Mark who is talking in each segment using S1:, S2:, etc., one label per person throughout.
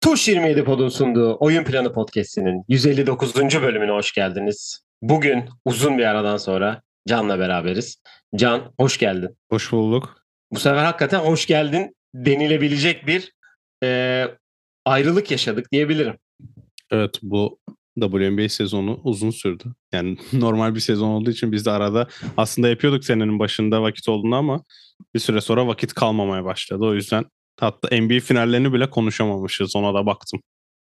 S1: Tuş 27 Pod'un sunduğu Oyun Planı Podcast'inin 159. bölümüne hoş geldiniz. Bugün uzun bir aradan sonra Can'la beraberiz. Can, hoş geldin.
S2: Hoş bulduk.
S1: Bu sefer hakikaten hoş geldin denilebilecek bir e, ayrılık yaşadık diyebilirim.
S2: Evet bu WNBA sezonu uzun sürdü. Yani normal bir sezon olduğu için biz de arada aslında yapıyorduk senenin başında vakit olduğunda ama bir süre sonra vakit kalmamaya başladı. O yüzden hatta NBA finallerini bile konuşamamışız ona da baktım.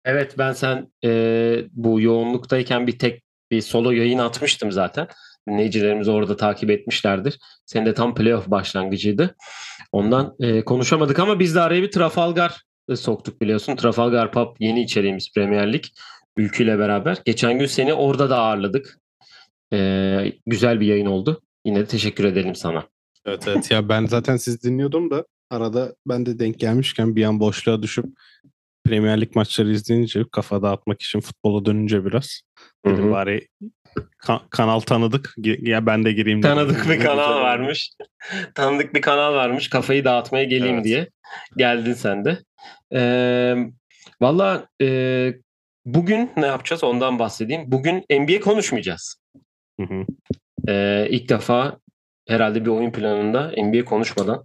S1: Evet ben sen e, bu yoğunluktayken bir tek bir solo yayın atmıştım zaten. Dinleyicilerimiz orada takip etmişlerdir. Senin de tam playoff başlangıcıydı. Ondan e, konuşamadık ama biz de araya bir Trafalgar e, soktuk biliyorsun. Trafalgar Pub yeni içeriğimiz Premier Lig ülküyle beraber. Geçen gün seni orada da ağırladık. E, güzel bir yayın oldu. Yine de teşekkür edelim sana.
S2: Evet evet ya ben zaten siz dinliyordum da arada ben de denk gelmişken bir an boşluğa düşüp Premier Lig maçları izleyince kafa dağıtmak için futbola dönünce biraz dedim
S1: Hı hı.
S2: bari ka- kanal tanıdık ya ben de gireyim dedim.
S1: Tanıdık bir kanal varmış. Tanıdık bir kanal varmış. Kafayı dağıtmaya geleyim
S2: Evet.
S1: diye. Geldin sen de. Ee, Valla e, bugün ne yapacağız ondan bahsedeyim. Bugün NBA konuşmayacağız.
S2: Hı hı.
S1: Ee, ilk defa herhalde bir oyun planında NBA konuşmadan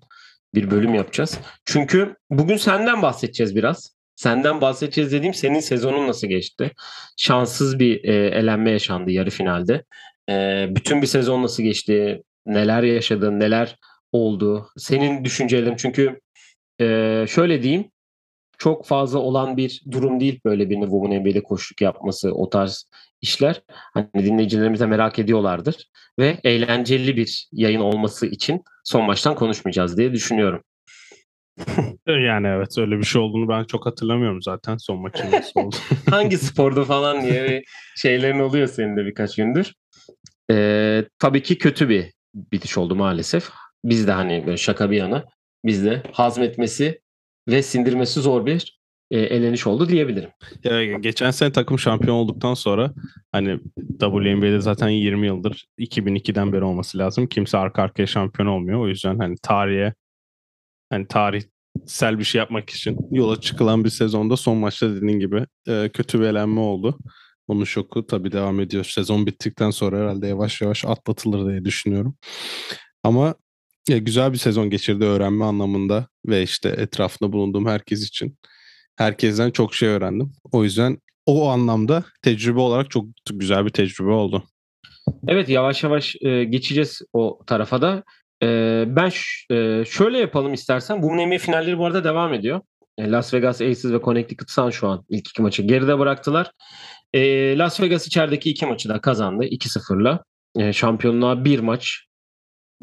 S1: bir bölüm yapacağız. Çünkü bugün senden bahsedeceğiz biraz. Senden bahsedeceğiz dediğim senin sezonun nasıl geçti? Şanssız bir e, elenme yaşandı yarı finalde. E, bütün bir sezon nasıl geçti? Neler yaşadın? Neler oldu? Senin düşüncelerin çünkü e, şöyle diyeyim çok fazla olan bir durum değil böyle birinin Women NBA'de koşuluk yapması o tarz işler. Hani dinleyicilerimiz de merak ediyorlardır ve eğlenceli bir yayın olması için son maçtan konuşmayacağız diye düşünüyorum.
S2: Yani evet öyle bir şey olduğunu ben çok hatırlamıyorum zaten son maçın nasıl oldu.
S1: Hangi sporda falan diye şeylerin oluyor senin de birkaç gündür. Ee, tabii ki kötü bir bitiş oldu maalesef. Biz de hani böyle şaka bir yana biz de hazmetmesi ve sindirmesi zor bir e, eleniş oldu diyebilirim.
S2: Ya geçen sene takım şampiyon olduktan sonra hani WNBA'de zaten 20 yıldır 2002'den beri olması lazım. Kimse arka arkaya şampiyon olmuyor. O yüzden hani tarihe hani tarihsel bir şey yapmak için yola çıkılan bir sezonda son maçta dediğin gibi e, kötü bir elenme oldu. Onun şoku tabii devam ediyor. Sezon bittikten sonra herhalde yavaş yavaş atlatılır diye düşünüyorum. Ama ya, güzel bir sezon geçirdi öğrenme anlamında ve işte etrafında bulunduğum herkes için herkesten çok şey öğrendim. O yüzden o anlamda tecrübe olarak çok güzel bir tecrübe oldu.
S1: Evet yavaş yavaş e, geçeceğiz o tarafa da. E, ben ş- e, şöyle yapalım istersen. Bu NBA finalleri bu arada devam ediyor. E, Las Vegas Aces ve Connecticut Sun şu an ilk iki maçı geride bıraktılar. E, Las Vegas içerideki iki maçı da kazandı 2-0'la. E, şampiyonluğa bir maç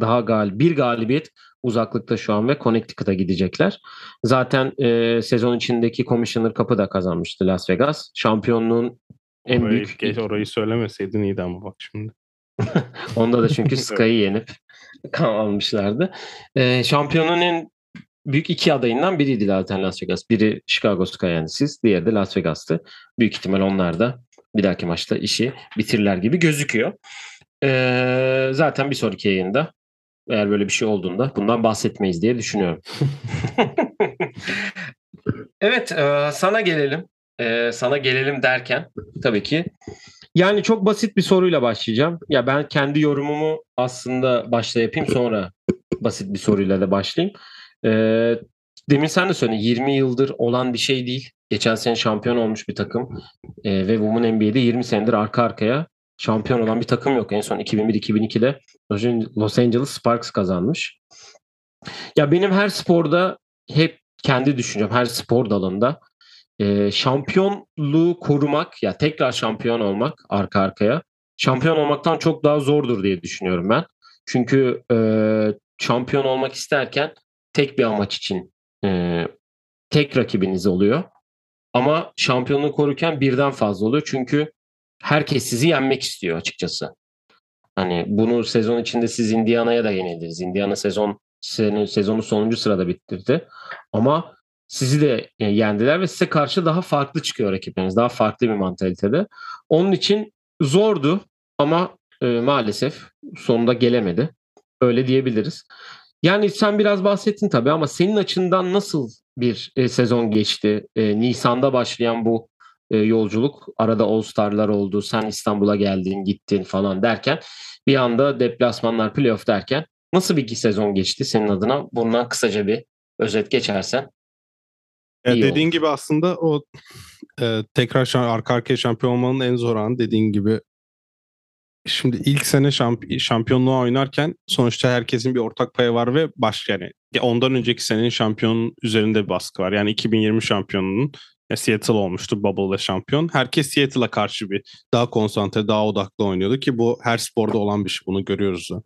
S1: daha gal bir galibiyet uzaklıkta şu an ve Connecticut'a gidecekler. Zaten e, sezon içindeki Commissioner Cup'ı da kazanmıştı Las Vegas. Şampiyonluğun en
S2: orayı,
S1: büyük
S2: geç, orayı söylemeseydin iyiydi ama bak şimdi.
S1: Onda da çünkü Sky'ı yenip kan almışlardı. Ee, şampiyonun en büyük iki adayından biriydi zaten Las Vegas. Biri Chicago Sky yani siz, diğeri de Las Vegas'tı. Büyük ihtimal onlar da bir dahaki maçta işi bitirirler gibi gözüküyor. Ee, zaten bir sonraki yayında eğer böyle bir şey olduğunda bundan bahsetmeyiz diye düşünüyorum. evet e, sana gelelim. E, sana gelelim derken tabii ki yani çok basit bir soruyla başlayacağım. Ya ben kendi yorumumu aslında başta yapayım sonra basit bir soruyla da başlayayım. Ee, demin sen de söyledin 20 yıldır olan bir şey değil. Geçen sene şampiyon olmuş bir takım ve Women NBA'de 20 senedir arka arkaya şampiyon olan bir takım yok. En son 2001-2002'de Los Angeles Sparks kazanmış. Ya benim her sporda hep kendi düşüncem her spor dalında e, şampiyonluğu korumak ya tekrar şampiyon olmak arka arkaya şampiyon olmaktan çok daha zordur diye düşünüyorum ben. Çünkü e, şampiyon olmak isterken tek bir amaç için e, tek rakibiniz oluyor. Ama şampiyonluğu korurken birden fazla oluyor. Çünkü herkes sizi yenmek istiyor açıkçası. Hani bunu sezon içinde siz Indiana'ya da yenildiniz. Indiana sezon sezonu sonuncu sırada bitirdi. Ama sizi de e, yendiler ve size karşı daha farklı çıkıyor rakipleriniz. Daha farklı bir mantalitede. Onun için zordu ama e, maalesef sonunda gelemedi. Öyle diyebiliriz. Yani sen biraz bahsettin tabii ama senin açından nasıl bir e, sezon geçti? E, Nisan'da başlayan bu e, yolculuk. Arada All Star'lar oldu. Sen İstanbul'a geldin, gittin falan derken bir anda deplasmanlar, playoff derken nasıl bir sezon geçti senin adına? Bundan kısaca bir özet geçersen.
S2: Ya dediğin olur. gibi aslında o e, tekrar şan, arka arkaya şampiyon olmanın en zor anı dediğin gibi Şimdi ilk sene şamp şampiyonluğa oynarken sonuçta herkesin bir ortak payı var ve baş yani ondan önceki senenin şampiyonun üzerinde bir baskı var. Yani 2020 şampiyonunun e, Seattle olmuştu Bubble'da şampiyon. Herkes Seattle'a karşı bir daha konsantre, daha odaklı oynuyordu ki bu her sporda olan bir şey. Bunu görüyoruz da.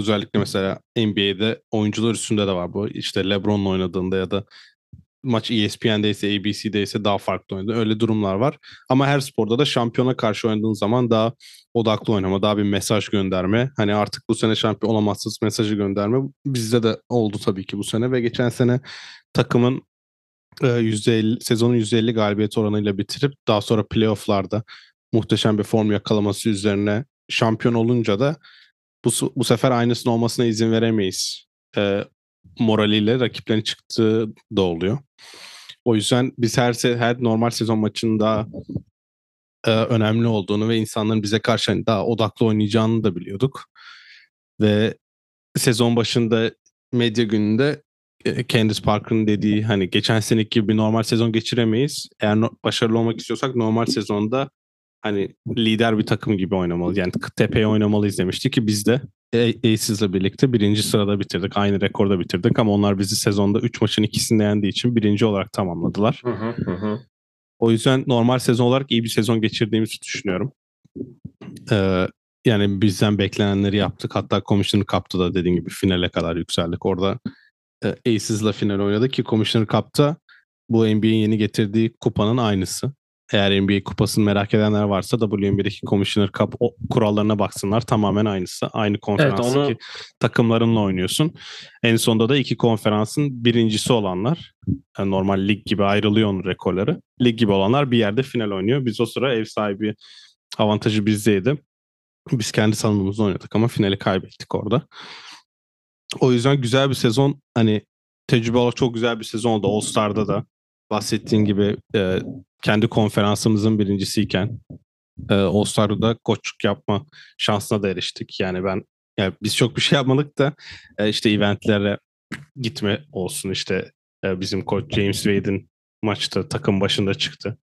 S2: Özellikle mesela NBA'de oyuncular üstünde de var bu. İşte LeBron'la oynadığında ya da maç ESPN'deyse, ABC'deyse daha farklı oynadı. Öyle durumlar var. Ama her sporda da şampiyona karşı oynadığın zaman daha odaklı oynama, daha bir mesaj gönderme. Hani artık bu sene şampiyon olamazsınız mesajı gönderme. Bizde de oldu tabii ki bu sene ve geçen sene takımın %50, sezonun %50 galibiyet oranıyla bitirip daha sonra playofflarda muhteşem bir form yakalaması üzerine şampiyon olunca da bu, bu sefer aynısının olmasına izin veremeyiz. E, moraliyle rakiplerin çıktığı da oluyor. O yüzden biz her her normal sezon maçında e, önemli olduğunu ve insanların bize karşı hani daha odaklı oynayacağını da biliyorduk. Ve sezon başında medya gününde Candice Parker'ın dediği hani geçen seneki gibi normal sezon geçiremeyiz. Eğer no- başarılı olmak istiyorsak normal sezonda hani lider bir takım gibi oynamalı. Yani tepeye oynamalıyız demişti ki biz de Aces'le birlikte birinci sırada bitirdik. Aynı rekorda bitirdik ama onlar bizi sezonda 3 maçın ikisinde yendiği için birinci olarak tamamladılar. Hı hı hı. O yüzden normal sezon olarak iyi bir sezon geçirdiğimizi düşünüyorum. Ee, yani bizden beklenenleri yaptık. Hatta Commissioner Cup'ta da dediğim gibi finale kadar yükseldik. Orada e, Aces'la final oynadık ki Commissioner Cup'ta bu NBA'in yeni getirdiği kupanın aynısı. Eğer NBA kupasını merak edenler varsa WNBA'deki Commissioner Cup o, kurallarına baksınlar. Tamamen aynısı. Aynı konferanstaki evet, onu... takımlarınla oynuyorsun. En sonunda da iki konferansın birincisi olanlar yani normal lig gibi ayrılıyor onun rekorları. Lig gibi olanlar bir yerde final oynuyor. Biz o sıra ev sahibi avantajı bizdeydi. Biz kendi salonumuzda oynadık ama finali kaybettik orada. O yüzden güzel bir sezon. Hani tecrübe olarak çok güzel bir sezon oldu. All Star'da da bahsettiğin gibi e, kendi konferansımızın birincisiyken e, All Star'da koçluk yapma şansına da eriştik. Yani ben yani biz çok bir şey yapmadık da e, işte eventlere gitme olsun işte e, bizim koç James Wade'in maçta takım başında çıktı.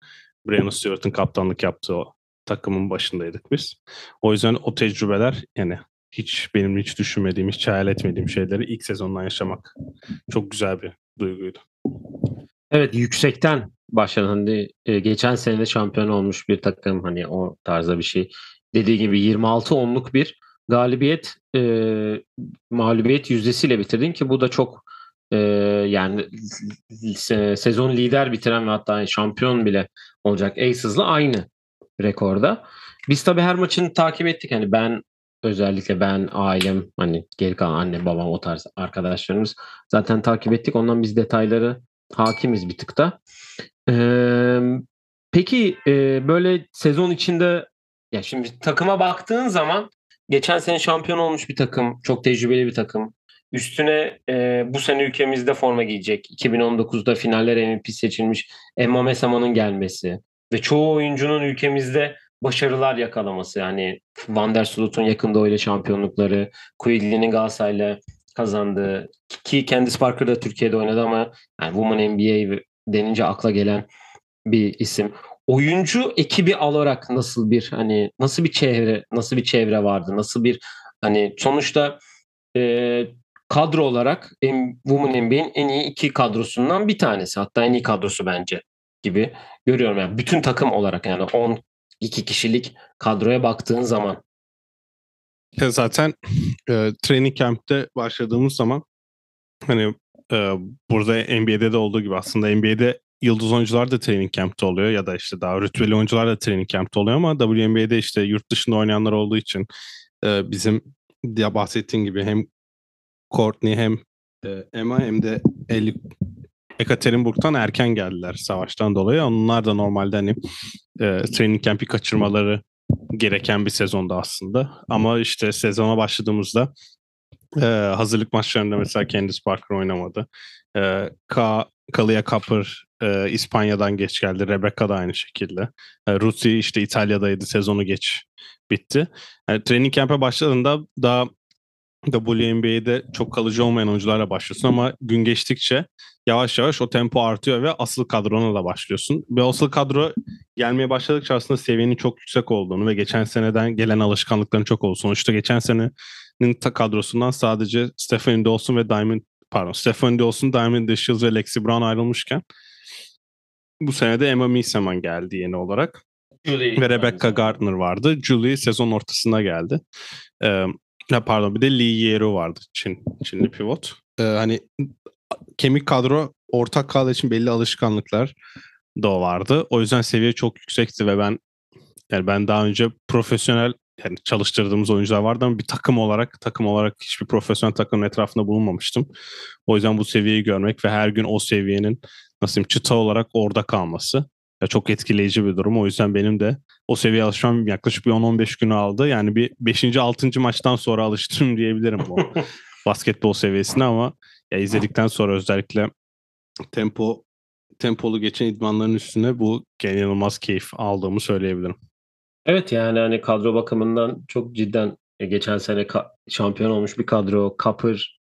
S2: Brian Stewart'ın kaptanlık yaptığı o takımın başındaydık biz. O yüzden o tecrübeler yani hiç benim hiç düşünmediğim, hiç hayal etmediğim şeyleri ilk sezondan yaşamak çok güzel bir duyguydu.
S1: Evet yüksekten başladı. Hani e, geçen sene şampiyon olmuş bir takım hani o tarzda bir şey. Dediği gibi 26 onluk bir galibiyet e, mağlubiyet yüzdesiyle bitirdin ki bu da çok e, yani se, sezon lider bitiren ve hatta şampiyon bile olacak Aces'la aynı rekorda. Biz tabii her maçını takip ettik. Hani ben özellikle ben, ailem, hani geri kalan anne, babam o tarz arkadaşlarımız zaten takip ettik. Ondan biz detayları hakimiz bir tık da. Ee, peki e, böyle sezon içinde ya şimdi takıma baktığın zaman geçen sene şampiyon olmuş bir takım, çok tecrübeli bir takım. Üstüne e, bu sene ülkemizde forma giyecek. 2019'da finaller MVP seçilmiş Emma Mesama'nın gelmesi ve çoğu oyuncunun ülkemizde başarılar yakalaması. Yani Van der Sloot'un yakında öyle şampiyonlukları, Quigley'nin Galatasaray'la kazandığı ki Candice Parker da Türkiye'de oynadı ama yani Women NBA denince akla gelen bir isim. Oyuncu ekibi alarak nasıl bir hani nasıl bir çevre nasıl bir çevre vardı? Nasıl bir hani sonuçta e, kadro olarak Women NBA'in en iyi iki kadrosundan bir tanesi. Hatta en iyi kadrosu bence gibi görüyorum. Yani bütün takım olarak yani 10 iki kişilik kadroya baktığın zaman.
S2: Ya zaten e, training camp'te başladığımız zaman hani e, burada NBA'de de olduğu gibi aslında NBA'de yıldız oyuncular da training camp'te oluyor ya da işte daha rütbeli oyuncular da training camp'te oluyor ama WNBA'de işte yurt dışında oynayanlar olduğu için e, bizim ya bahsettiğin gibi hem Courtney hem e, Emma hem de Ellie Ekaterinburg'dan erken geldiler savaştan dolayı. Onlar da normalde hani e, training camp'i kaçırmaları gereken bir sezonda aslında. Ama işte sezona başladığımızda e, hazırlık maçlarında mesela Candice Parker oynamadı. E, Ka Kalia Kapır e, İspanya'dan geç geldi. Rebecca da aynı şekilde. E, Ruti işte İtalya'daydı. Sezonu geç bitti. Yani training camp'e başladığında daha WNBA'de çok kalıcı olmayan oyuncularla başlıyorsun ama gün geçtikçe yavaş yavaş o tempo artıyor ve asıl kadrona da başlıyorsun. Ve asıl kadro gelmeye başladıkça aslında seviyenin çok yüksek olduğunu ve geçen seneden gelen alışkanlıkların çok olduğunu. Sonuçta geçen senenin kadrosundan sadece Stephanie Dawson ve Diamond pardon Stephanie Dawson, Diamond Dashiell ve Lexi Brown ayrılmışken bu sene de Emma Miseman geldi yeni olarak. Julie ve Rebecca Gardner vardı. Julie sezon ortasında geldi. Ee, pardon bir de Lee Yero vardı Çin, Çinli pivot. Ee, hani kemik kadro ortak kadro için belli alışkanlıklar da vardı. O yüzden seviye çok yüksekti ve ben yani ben daha önce profesyonel yani çalıştırdığımız oyuncular vardı ama bir takım olarak takım olarak hiçbir profesyonel takımın etrafında bulunmamıştım. O yüzden bu seviyeyi görmek ve her gün o seviyenin nasıl diyeyim çıta olarak orada kalması ya çok etkileyici bir durum. O yüzden benim de o seviyeye alışmam yaklaşık bir 10-15 günü aldı. Yani bir 5. 6. maçtan sonra alıştım diyebilirim bu basketbol seviyesine ama ya izledikten sonra özellikle tempo tempolu geçen idmanların üstüne bu inanılmaz keyif aldığımı söyleyebilirim.
S1: Evet yani hani kadro bakımından çok cidden e, geçen sene şampiyon olmuş bir kadro. Kapır,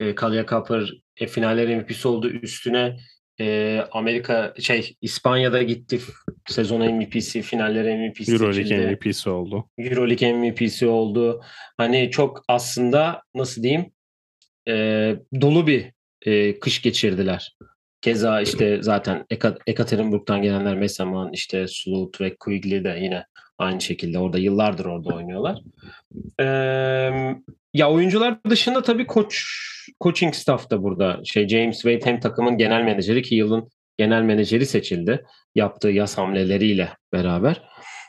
S1: e, Kalya Kapır e, finaller MVP'si oldu. Üstüne e, Amerika şey İspanya'da gitti sezon MVP'si, finaller MVP'si
S2: Euroleague. MVP'si oldu.
S1: Euroleague MVP'si oldu. Hani çok aslında nasıl diyeyim e, dolu bir e, kış geçirdiler. Keza işte zaten Eka, Ekaterinburg'dan gelenler Mesaman, işte Slut ve Quigley de yine aynı şekilde orada yıllardır orada oynuyorlar. Ee, ya oyuncular dışında tabii koç coaching staff da burada. Şey James Wade hem takımın genel menajeri ki yılın genel menajeri seçildi. Yaptığı yaz hamleleriyle beraber.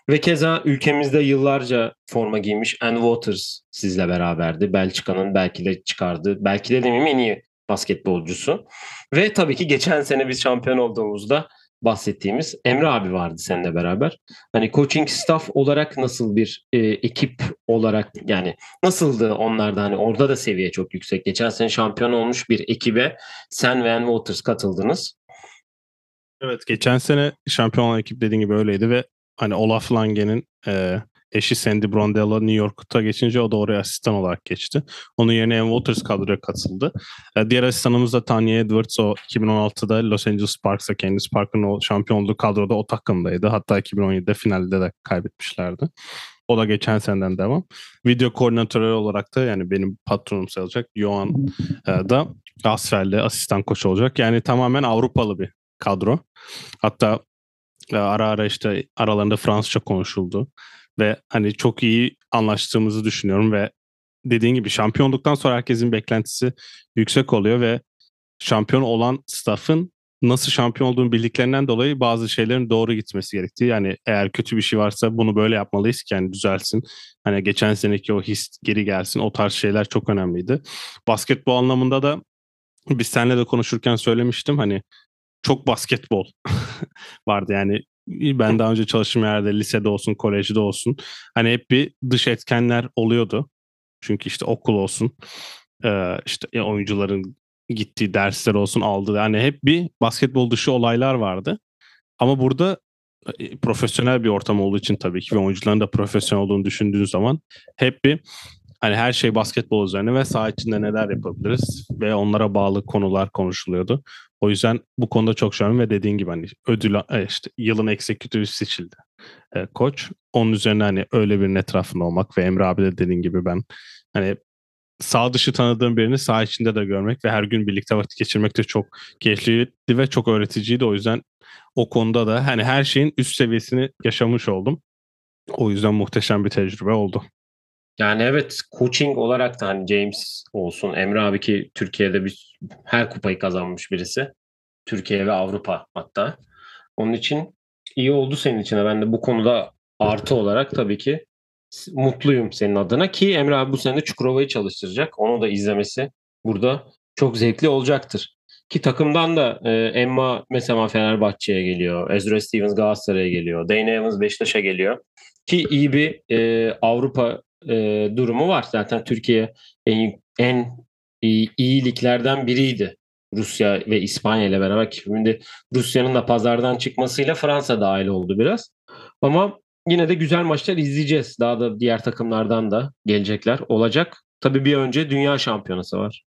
S1: Ve keza ülkemizde yıllarca forma giymiş Ann Waters sizle beraberdi. Belçika'nın belki de çıkardığı, belki de demeyeyim en iyi basketbolcusu. Ve tabii ki geçen sene biz şampiyon olduğumuzda bahsettiğimiz Emre abi vardı seninle beraber. Hani coaching staff olarak nasıl bir e, ekip olarak yani nasıldı onlarda hani orada da seviye çok yüksek. Geçen sene şampiyon olmuş bir ekibe sen ve Ann Waters katıldınız.
S2: Evet geçen sene şampiyon olan ekip dediğin gibi öyleydi ve hani Olaf Lange'nin e, eşi Sandy Brondello New York'ta geçince o da oraya asistan olarak geçti. Onun yerine Em Waters kadroya katıldı. E, diğer asistanımız da Tanya Edwards o 2016'da Los Angeles Sparks'a Candice Parker'ın o şampiyon olduğu kadroda o takımdaydı. Hatta 2017'de finalde de kaybetmişlerdi. O da geçen seneden devam. Video koordinatörü olarak da yani benim patronum sayılacak. Johan e, da Asfel'de asistan koç olacak. Yani tamamen Avrupalı bir kadro. Hatta e, ara ara işte aralarında Fransızca konuşuldu ve hani çok iyi anlaştığımızı düşünüyorum ve dediğin gibi şampiyonluktan sonra herkesin beklentisi yüksek oluyor ve şampiyon olan staff'ın nasıl şampiyon olduğunu bildiklerinden dolayı bazı şeylerin doğru gitmesi gerektiği. Yani eğer kötü bir şey varsa bunu böyle yapmalıyız ki yani düzelsin. Hani geçen seneki o his geri gelsin. O tarz şeyler çok önemliydi. Basketbol anlamında da biz seninle de konuşurken söylemiştim hani çok basketbol vardı yani ben daha önce çalıştığım yerde lisede olsun, kolejde olsun hani hep bir dış etkenler oluyordu. Çünkü işte okul olsun, işte oyuncuların gittiği dersler olsun aldığı hani hep bir basketbol dışı olaylar vardı. Ama burada profesyonel bir ortam olduğu için tabii ki ve oyuncuların da profesyonel olduğunu düşündüğün zaman hep bir hani her şey basketbol üzerine ve saha içinde neler yapabiliriz ve onlara bağlı konular konuşuluyordu. O yüzden bu konuda çok şanslı ve dediğin gibi hani ödül e, işte yılın eksekütifi seçildi e, koç. Onun üzerine hani öyle bir etrafında olmak ve Emre abi de dediğin gibi ben hani sağ dışı tanıdığım birini sağ içinde de görmek ve her gün birlikte vakit geçirmek de çok keyifliydi ve çok öğreticiydi. O yüzden o konuda da hani her şeyin üst seviyesini yaşamış oldum. O yüzden muhteşem bir tecrübe oldu.
S1: Yani evet coaching olarak da hani James olsun Emre abi ki Türkiye'de bir her kupayı kazanmış birisi. Türkiye ve Avrupa hatta. Onun için iyi oldu senin için. Ben de bu konuda artı olarak tabii ki mutluyum senin adına ki Emre abi bu sene Çukurova'yı çalıştıracak. Onu da izlemesi burada çok zevkli olacaktır. Ki takımdan da e, Emma mesela Fenerbahçe'ye geliyor. Ezra Stevens Galatasaray'a geliyor. Dane Evans Beşiktaş'a geliyor. ki iyi bir e, Avrupa e, durumu var. Zaten Türkiye en, en iyi, iyi liglerden biriydi. Rusya ve İspanya ile beraber. Şimdi Rusya'nın da pazardan çıkmasıyla Fransa dahil oldu biraz. Ama yine de güzel maçlar izleyeceğiz. Daha da diğer takımlardan da gelecekler olacak. Tabii bir önce dünya şampiyonası var.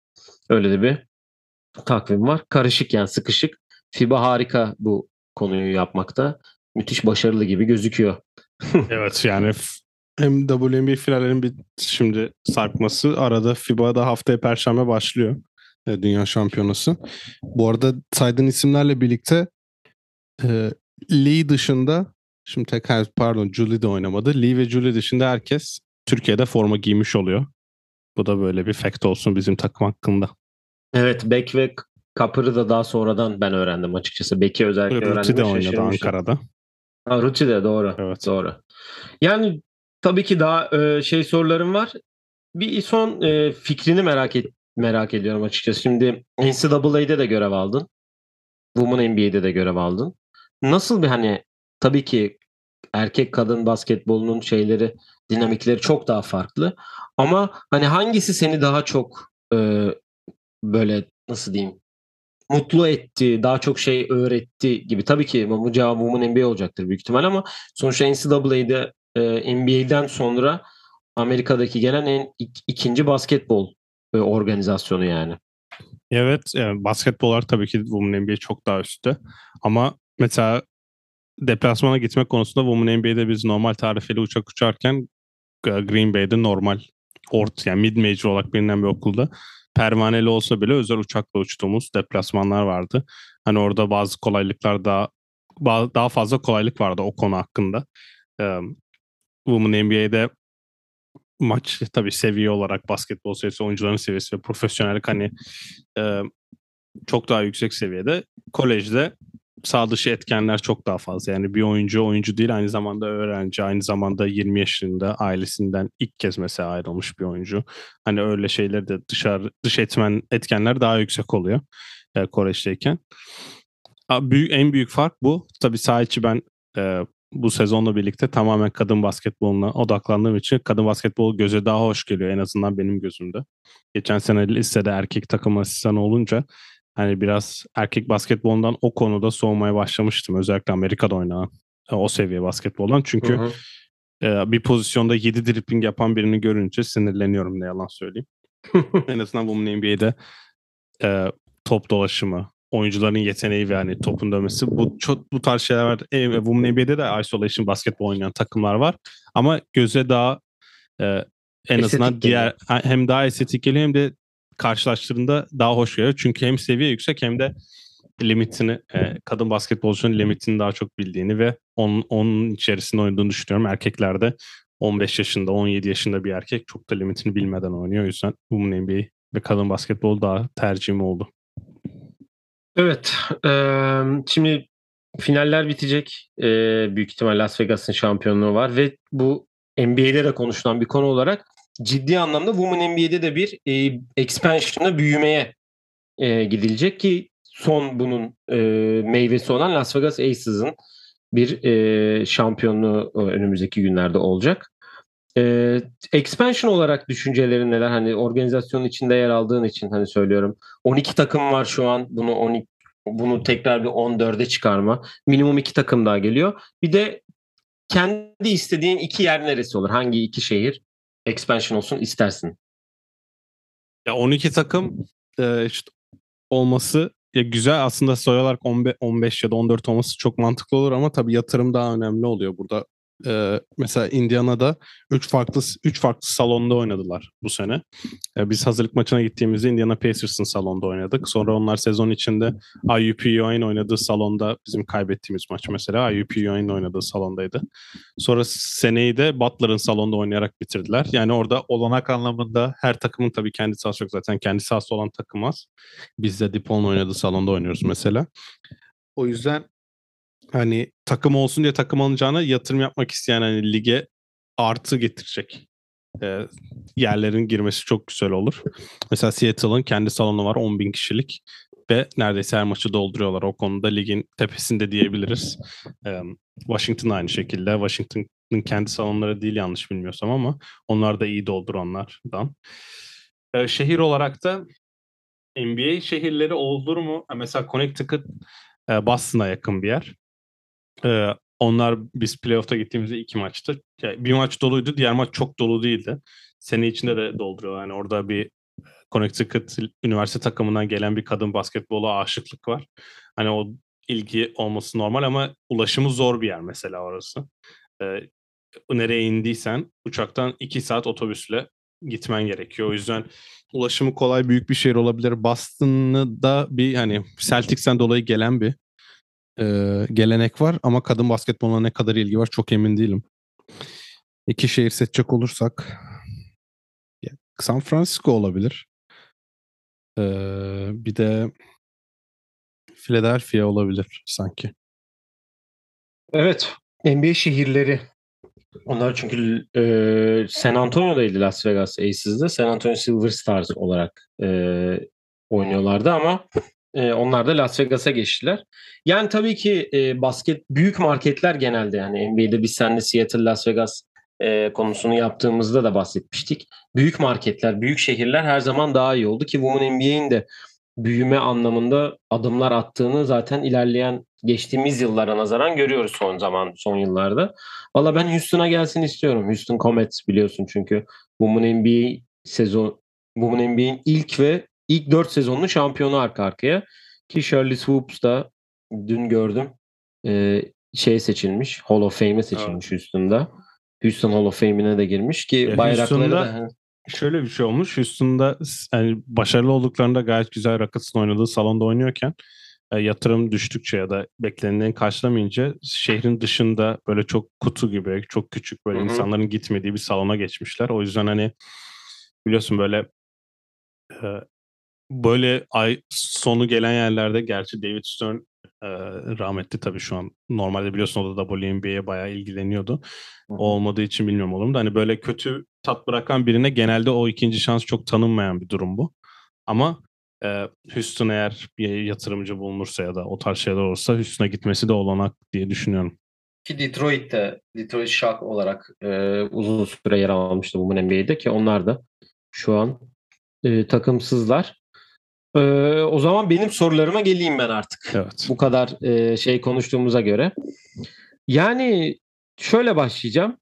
S1: Öyle de bir takvim var. Karışık yani sıkışık. FIBA harika bu konuyu yapmakta. Müthiş başarılı gibi gözüküyor.
S2: evet yani hem WNBA finallerin bir şimdi sarkması arada FIBA'da haftaya perşembe başlıyor. E, Dünya Şampiyonası. Bu arada saydığın isimlerle birlikte e, Lee dışında şimdi tekrar pardon Julie de oynamadı. Lee ve Julie dışında herkes Türkiye'de forma giymiş oluyor. Bu da böyle bir fact olsun bizim takım hakkında.
S1: Evet Beck ve Kapır'ı da daha sonradan ben öğrendim açıkçası. Beck'i özellikle Ruti öğrendim.
S2: Ruti de oynadı Ankara'da.
S1: Ha, Ruti de doğru. Evet. Doğru. Yani tabii ki daha e, şey sorularım var. Bir son e, fikrini merak et, merak ediyorum açıkçası. Şimdi NCAA'de de görev aldın. Women NBA'de de görev aldın. Nasıl bir hani tabii ki erkek kadın basketbolunun şeyleri dinamikleri çok daha farklı. Ama hani hangisi seni daha çok e, böyle nasıl diyeyim mutlu etti, daha çok şey öğretti gibi. Tabii ki bu cevabı Women NBA olacaktır büyük ihtimal ama sonuçta NCAA'de e, NBA'den sonra Amerika'daki gelen en ik, ikinci basketbol e, organizasyonu yani.
S2: Evet, yani basketbollar tabii ki Women NBA çok daha üstte. Ama mesela deplasmana gitmek konusunda Women NBA'de biz normal tarifeli uçak uçarken e, Green Bay'de normal ort yani mid major olarak bilinen bir okulda pervaneli olsa bile özel uçakla uçtuğumuz deplasmanlar vardı. Hani orada bazı kolaylıklar daha daha fazla kolaylık vardı o konu hakkında. Women NBA'de maç tabii seviye olarak basketbol seviyesi, oyuncuların seviyesi ve profesyonellik hani e, çok daha yüksek seviyede. Kolejde sağ dışı etkenler çok daha fazla. Yani bir oyuncu oyuncu değil aynı zamanda öğrenci, aynı zamanda 20 yaşında ailesinden ilk kez mesela ayrılmış bir oyuncu. Hani öyle şeyler de dışarı dış etmen etkenler daha yüksek oluyor e, kolejdeyken. Büyük, en büyük fark bu. Tabii içi ben e, bu sezonla birlikte tamamen kadın basketboluna odaklandığım için kadın basketbol göze daha hoş geliyor en azından benim gözümde. Geçen sene listede erkek takım asistanı olunca hani biraz erkek basketbolundan o konuda soğumaya başlamıştım. Özellikle Amerika'da oynanan e, o seviye basketboldan. Çünkü hı hı. E, bir pozisyonda 7 dripping yapan birini görünce sinirleniyorum ne yalan söyleyeyim. en azından bu NBA'de e, top dolaşımı, oyuncuların yeteneği ve hani topun dönmesi bu çok bu tarz şeyler var. E, Women NBA'de de isolation basketbol oynayan takımlar var. Ama göze daha e, en estetik azından diğer geliyor. hem daha estetik geliyor hem de karşılaştığında daha hoş geliyor. Çünkü hem seviye yüksek hem de limitini e, kadın basketbolcunun limitini daha çok bildiğini ve onun, onun içerisinde oynadığını düşünüyorum. Erkeklerde 15 yaşında 17 yaşında bir erkek çok da limitini bilmeden oynuyor. O yüzden Women NBA ve kadın basketbol daha tercihim oldu.
S1: Evet. E, şimdi finaller bitecek. E, büyük ihtimal Las Vegas'ın şampiyonluğu var ve bu NBA'de de konuşulan bir konu olarak ciddi anlamda Women NBA'de de bir e, expansion'a büyümeye e, gidilecek ki son bunun e, meyvesi olan Las Vegas Aces'ın bir e, şampiyonluğu önümüzdeki günlerde olacak. E, expansion olarak düşüncelerin neler? Hani organizasyonun içinde yer aldığın için hani söylüyorum. 12 takım var şu an. Bunu 12 bunu tekrar bir 14'e çıkarma. Minimum iki takım daha geliyor. Bir de kendi istediğin iki yer neresi olur? Hangi iki şehir expansion olsun istersin?
S2: Ya 12 takım e, işte olması ya güzel aslında sayı olarak 15 ya da 14 olması çok mantıklı olur ama tabii yatırım daha önemli oluyor burada e, mesela Indiana'da 3 farklı 3 farklı salonda oynadılar bu sene. E, biz hazırlık maçına gittiğimizde Indiana Pacers'ın salonda oynadık. Sonra onlar sezon içinde IUP UAE'nin oynadığı salonda bizim kaybettiğimiz maç mesela IUP UAE'nin oynadığı salondaydı. Sonra seneyi de Butler'ın salonda oynayarak bitirdiler. Yani orada olanak anlamında her takımın tabii kendi sahası yok zaten. Kendi sahası olan takım az. Biz de Dipol'un oynadığı salonda oynuyoruz mesela. O yüzden hani takım olsun diye takım alınacağına yatırım yapmak isteyen hani lige artı getirecek e, yerlerin girmesi çok güzel olur. Mesela Seattle'ın kendi salonu var 10 bin kişilik ve neredeyse her maçı dolduruyorlar. O konuda ligin tepesinde diyebiliriz. E, Washington aynı şekilde. Washington kendi salonları değil yanlış bilmiyorsam ama onlar da iyi dolduranlardan. Ee, şehir olarak da NBA şehirleri olur mu? Mesela Connecticut e, Boston'a yakın bir yer. E, onlar biz playoff'ta gittiğimizde iki maçta. Yani bir maç doluydu, diğer maç çok dolu değildi. Sene içinde de dolduruyor. Yani orada bir Connecticut üniversite takımından gelen bir kadın basketbola aşıklık var. Hani o ilgi olması normal ama ulaşımı zor bir yer mesela orası. Ee, nereye indiysen uçaktan iki saat otobüsle gitmen gerekiyor. O yüzden ulaşımı kolay büyük bir şehir olabilir. Boston'ı da bir hani Celtics'ten dolayı gelen bir e, gelenek var ama kadın basketboluna ne kadar ilgi var çok emin değilim. İki şehir seçecek olursak San Francisco olabilir. Ee, bir de Philadelphia olabilir sanki.
S1: Evet. NBA şehirleri. Onlar çünkü e, San Antonio'daydı Las Vegas Aces'de. San Antonio Silver Stars olarak e, oynuyorlardı ama e, onlar da Las Vegas'a geçtiler. Yani tabii ki e, basket büyük marketler genelde yani NBA'de biz seninle Seattle, Las Vegas e, konusunu yaptığımızda da bahsetmiştik. Büyük marketler, büyük şehirler her zaman daha iyi oldu ki Women NBA'in de büyüme anlamında adımlar attığını zaten ilerleyen geçtiğimiz yıllara nazaran görüyoruz son zaman son yıllarda. Valla ben Houston'a gelsin istiyorum. Houston Comets biliyorsun çünkü Women NBA sezon Women NBA'in ilk ve ilk 4 sezonlu şampiyonu arka arkaya. Ki Shirley Swoops da dün gördüm. E, şey seçilmiş. Hall of Fame'e seçilmiş evet. Houston'da. Houston Hall of Fame'ine de girmiş ki e, bayrakları da
S2: şöyle bir şey olmuş. Houston'da yani başarılı olduklarında gayet güzel Rockets'ın oynadığı salonda oynuyorken e, yatırım düştükçe ya da beklenileni karşılamayınca şehrin dışında böyle çok kutu gibi çok küçük böyle Hı-hı. insanların gitmediği bir salona geçmişler. O yüzden hani biliyorsun böyle e, böyle ay sonu gelen yerlerde gerçi David Stern e, rahmetli tabii şu an. Normalde biliyorsun o da WNBA'ye bayağı ilgileniyordu. O olmadığı için bilmiyorum olur mu? Hani böyle kötü tat bırakan birine genelde o ikinci şans çok tanınmayan bir durum bu. Ama e, Houston eğer bir yatırımcı bulunursa ya da o tarz şeyler olursa Houston'a gitmesi de olanak diye düşünüyorum.
S1: Ki Detroit'te, Detroit Shock olarak e, uzun süre yer almıştı bu NBA'de ki onlar da şu an e, takımsızlar. Ee, o zaman benim sorularıma geleyim ben artık.
S2: Evet.
S1: Bu kadar e, şey konuştuğumuza göre. Yani şöyle başlayacağım.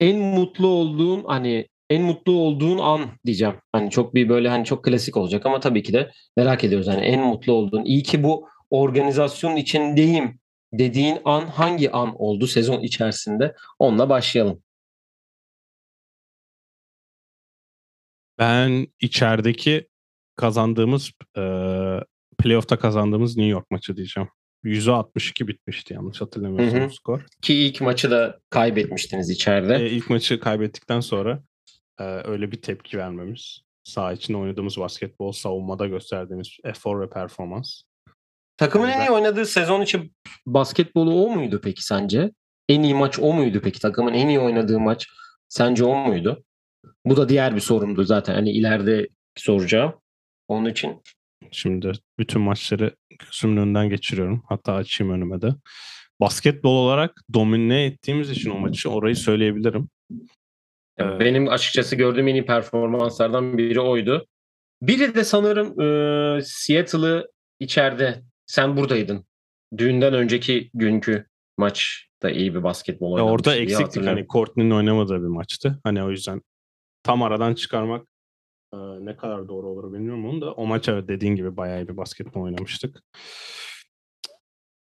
S1: En mutlu olduğun hani en mutlu olduğun an diyeceğim. Hani çok bir böyle hani çok klasik olacak ama tabii ki de merak ediyoruz. Hani en mutlu olduğun, iyi ki bu organizasyonun içindeyim dediğin an hangi an oldu sezon içerisinde? Onunla başlayalım.
S2: Ben içerideki kazandığımız e, playoff'ta kazandığımız New York maçı diyeceğim. 162 bitmişti yanlış hatırlamıyorsam hı hı. skor.
S1: Ki ilk maçı da kaybetmiştiniz içeride.
S2: E, ilk maçı kaybettikten sonra e, öyle bir tepki vermemiz. Sağ için oynadığımız basketbol, savunmada gösterdiğimiz efor ve performans.
S1: Takımın yani en iyi oynadığı sezon için basketbolu o muydu peki sence? En iyi maç o muydu peki? Takımın en iyi oynadığı maç sence o muydu? Bu da diğer bir sorumdu zaten. Hani ileride soracağım. Onun için.
S2: Şimdi bütün maçları gözümün önünden geçiriyorum. Hatta açayım önüme de. Basketbol olarak domine ettiğimiz için o maçı orayı söyleyebilirim.
S1: Yani ee, benim açıkçası gördüğüm en iyi performanslardan biri oydu. Biri de sanırım e, Seattle'ı içeride sen buradaydın. Düğünden önceki günkü maç da iyi bir basketbol oynamış.
S2: Orada eksiktik hani Courtney'nin oynamadığı bir maçtı. Hani o yüzden tam aradan çıkarmak ne kadar doğru olur bilmiyorum onu da. O maç evet dediğin gibi bayağı bir basketbol oynamıştık.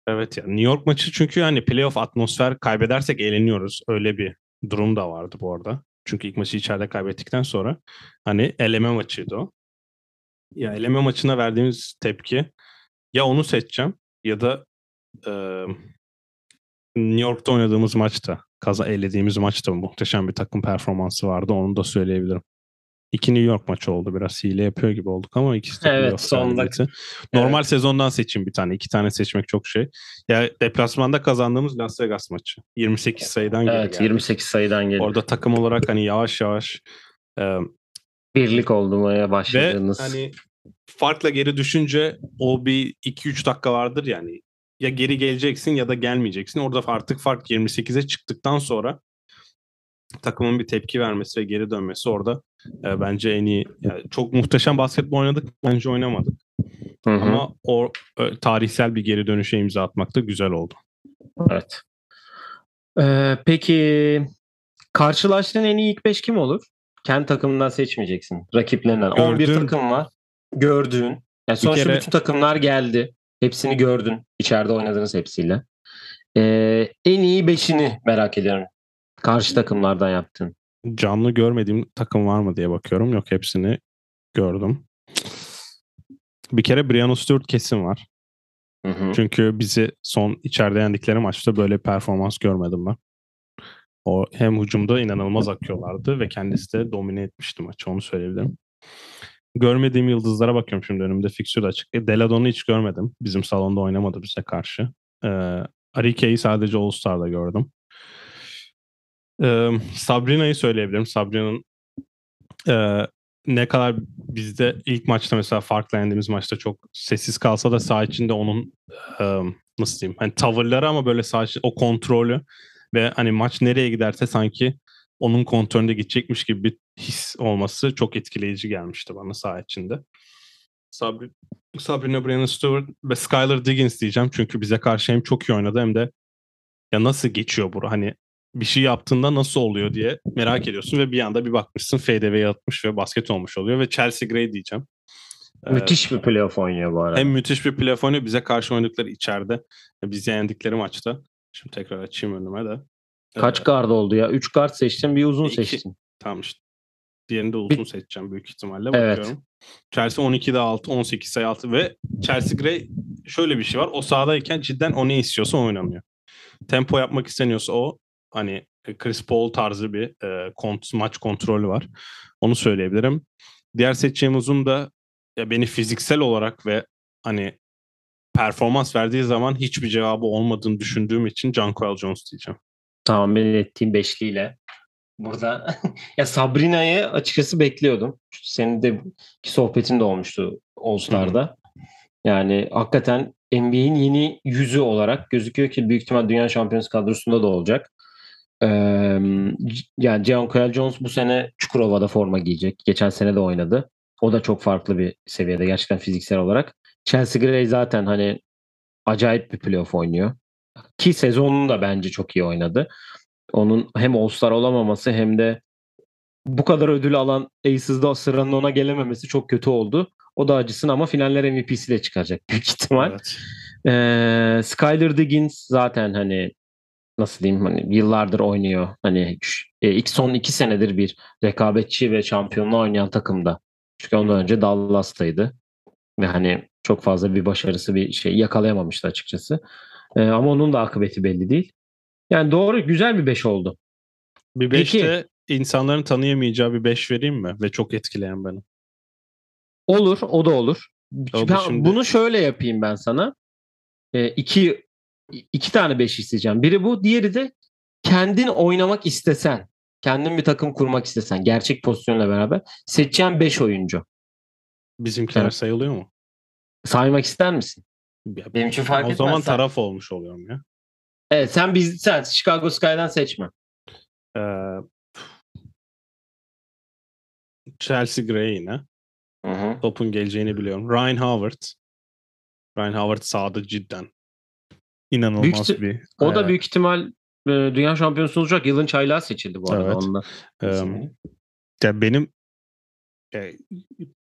S2: Evet ya New York maçı çünkü hani playoff atmosfer kaybedersek eğleniyoruz. Öyle bir durum da vardı bu arada. Çünkü ilk maçı içeride kaybettikten sonra hani eleme maçıydı o. Ya eleme maçına verdiğimiz tepki ya onu seçeceğim ya da e, New York'ta oynadığımız maçta kaza elediğimiz maçta muhteşem bir takım performansı vardı. Onu da söyleyebilirim. İki New York maçı oldu. Biraz hile yapıyor gibi olduk ama ikisi de
S1: evet, sonunda.
S2: Normal evet. sezondan seçin bir tane. İki tane seçmek çok şey. Ya deplasmanda kazandığımız Las Vegas maçı. 28 sayıdan
S1: Evet, geldi. 28 sayıdan geliyor.
S2: Orada takım olarak hani yavaş yavaş e,
S1: birlik olmaya başladığınız.
S2: Ve hani farkla geri düşünce o bir 2-3 dakika vardır yani. ya geri geleceksin ya da gelmeyeceksin. Orada artık fark 28'e çıktıktan sonra takımın bir tepki vermesi ve geri dönmesi orada e, bence en iyi. Yani çok muhteşem basketbol oynadık. Bence oynamadık.
S1: Hı hı.
S2: Ama o e, tarihsel bir geri dönüşe imza atmak da güzel oldu.
S1: Evet. Ee, peki karşılaştığın en iyi ilk 5 kim olur? Kendi takımından seçmeyeceksin. Rakiplerinden. 11
S2: Gördüğüm-
S1: takım var. Gördüğün. Yani sonuçta
S2: kere-
S1: bütün takımlar geldi. Hepsini gördün. İçeride oynadınız hepsiyle. Ee, en iyi 5'ini merak ediyorum. Karşı takımlardan yaptın.
S2: Canlı görmediğim takım var mı diye bakıyorum. Yok hepsini gördüm. Bir kere Brianna Stewart kesin var.
S1: Hı hı.
S2: Çünkü bizi son içeride yendikleri maçta böyle performans görmedim ben. O hem hücumda inanılmaz akıyorlardı ve kendisi de domine etmişti maçı onu söyleyebilirim. Görmediğim yıldızlara bakıyorum şimdi önümde fiksür açık. E, Deladon'u hiç görmedim. Bizim salonda oynamadı bize karşı. Ee, Arike'yi sadece All Star'da gördüm. Ee, Sabrina'yı söyleyebilirim. Sabrina'nın e, ne kadar bizde ilk maçta mesela farklı yendiğimiz maçta çok sessiz kalsa da saha içinde onun e, nasıl diyeyim hani tavırları ama böyle saha içi- o kontrolü ve hani maç nereye giderse sanki onun kontrolünde gidecekmiş gibi bir his olması çok etkileyici gelmişti bana saha içinde. Sabri, Sabrina Brianna Stewart ve Skylar Diggins diyeceğim çünkü bize karşı hem çok iyi oynadı hem de ya nasıl geçiyor bu hani bir şey yaptığında nasıl oluyor diye merak ediyorsun ve bir anda bir bakmışsın fadeaway atmış ve basket olmuş oluyor ve Chelsea Gray diyeceğim. Ee,
S1: Müthiş bir playoff oynuyor bu arada.
S2: hem müthiş bir playoff oynuyor bize karşı oynadıkları içeride bizi yendikleri maçta. Şimdi tekrar açayım önüme de.
S1: Kaç
S2: Ee,
S1: guard oldu ya? 3 guard seçtin bir uzun
S2: İki.
S1: seçtin.
S2: Tamam işte. Diğerini de uzun seçeceğim büyük ihtimalle.
S1: Evet.
S2: Bakıyorum. Chelsea 12'de 6, 18 sayı 6 ve Chelsea Gray şöyle bir şey var. O sahadayken cidden o ne istiyorsa o oynanıyor. Tempo yapmak isteniyorsa o hani Chris Paul tarzı bir e, kont- maç kontrolü var. Onu söyleyebilirim. Diğer seçeceğim uzun da ya beni fiziksel olarak ve hani performans verdiği zaman hiçbir cevabı olmadığını düşündüğüm için Jonquel Jones diyeceğim.
S1: Tamam benim ettiğim beşliyle. Burada ya Sabrina'yı açıkçası bekliyordum. Senin de ki sohbetin de olmuştu All Star'da. Yani hakikaten NBA'in yeni yüzü olarak gözüküyor ki büyük ihtimal Dünya Şampiyonası kadrosunda da olacak. Ee, yani Giancarlo Jones bu sene Çukurova'da forma giyecek. Geçen sene de oynadı. O da çok farklı bir seviyede gerçekten fiziksel olarak. Chelsea Gray zaten hani acayip bir playoff oynuyor. Ki sezonunu da bence çok iyi oynadı. Onun hem All-Star olamaması hem de bu kadar ödül alan Aces'da sıranın ona gelememesi çok kötü oldu. O da acısın ama finaller MVP'si de çıkacak büyük ihtimal.
S2: Evet.
S1: Ee, Skyler Diggins zaten hani nasıl diyeyim hani yıllardır oynuyor. Hani e, ilk son iki senedir bir rekabetçi ve şampiyonluğa oynayan takımda. Çünkü ondan önce Dallas'taydı. Ve hani çok fazla bir başarısı bir şey yakalayamamıştı açıkçası. Ee, ama onun da akıbeti belli değil. Yani doğru güzel bir 5 oldu.
S2: Bir
S1: Peki.
S2: 5'te insanların tanıyamayacağı bir 5 vereyim mi? Ve çok etkileyen beni.
S1: Olur, o da olur.
S2: O
S1: Ben
S2: şimdi-
S1: Bunu şöyle yapayım ben sana. Ee, iki, iki tane 5 isteyeceğim. Biri bu, diğeri de kendin oynamak istesen, kendin bir takım kurmak istesen, gerçek pozisyonla beraber seçeceğin 5 oyuncu.
S2: Bizimkiler
S1: Evet.
S2: sayılıyor mu?
S1: Saymak ister misin?
S2: Ya,
S1: Benim için fark
S2: o
S1: etmez.
S2: zaman
S1: Sen-
S2: taraf olmuş oluyorum ya.
S1: Evet, sen biz sen Chicago Sky'dan seçme.
S2: Ee, Chelsea Gray yine.
S1: Hı hı.
S2: Topun geleceğini biliyorum. Ryan Howard. Ryan Howard sağda cidden. İnanılmaz
S1: Büyük
S2: bir.
S1: O da büyük ihtimal e, dünya şampiyonası olacak. Yılın çaylağı seçildi bu arada.
S2: Evet.
S1: Onda.
S2: e, ya benim e,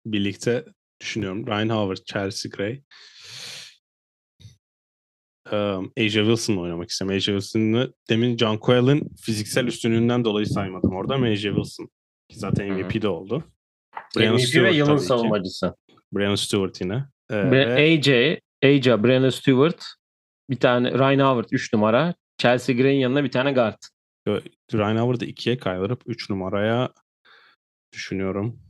S2: birlikte düşünüyorum. Ryan Howard, Chelsea Gray. Um, Asia Wilson'la oynamak istiyorum. Asia Wilson'ı demin John Coyle'ın fiziksel üstünlüğünden dolayı saymadım orada ama Asia Wilson. Ki zaten. MVP de oldu. Brianna
S1: MVP ve
S2: Stewart
S1: yılın
S2: tabii ki.
S1: savunmacısı.
S2: Brianna Stewart yine. Ee,
S1: Ve
S2: ve
S1: AJ, AJ, Brennan Stewart, bir tane Ryan Howard 3 numara, Chelsea Gray'in yanına bir tane guard.
S2: Ryan Howard'ı ikiye kaydırıp 3 numaraya düşünüyorum.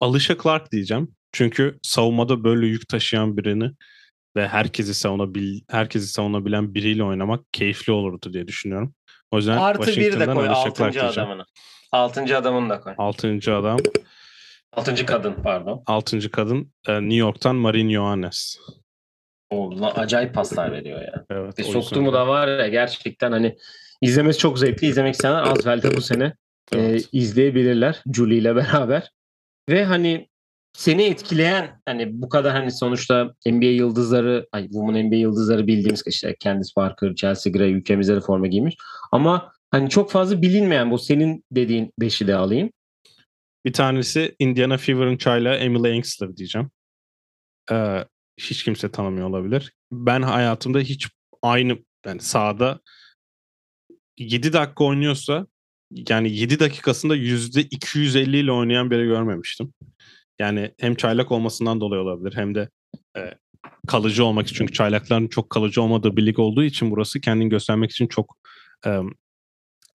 S2: Alışa Clark diyeceğim. Çünkü savunmada böyle yük taşıyan birini ve herkesi savunabil herkesi savunabilen biriyle oynamak keyifli olurdu diye düşünüyorum. O yüzden
S1: Artı bir de koy
S2: Alışa Clark
S1: 6.
S2: diyeceğim.
S1: adamını. 6. adamını da koy.
S2: Altıncı adam,
S1: 6. kadın pardon.
S2: altıncı kadın e, New York'tan Marin Yohannes.
S1: O lan acayip paslar veriyor ya.
S2: Evet.
S1: Ve soktu mu da var ya gerçekten hani izlemesi çok zevkli. İzlemek isteyenler Asvel'de bu sene e,
S2: Evet.
S1: izleyebilirler Julie ile beraber. Ve hani seni etkileyen hani bu kadar hani sonuçta NBA yıldızları, ay Women NBA yıldızları bildiğimiz işte Candice Parker, Chelsea Gray ülkemizde de forma giymiş. Ama hani çok fazla bilinmeyen bu senin dediğin beşi de alayım.
S2: Bir tanesi Indiana Fever'ın çayla Emily Engstler diyeceğim. Ee, hiç kimse tanımıyor olabilir. Ben hayatımda hiç aynı yani sahada 7 dakika oynuyorsa yani 7 dakikasında yüzde 250 ile oynayan biri görmemiştim. Yani hem çaylak olmasından dolayı olabilir hem de e, kalıcı olmak için. Çünkü çaylakların çok kalıcı olmadığı bir lig olduğu için burası kendini göstermek için çok e,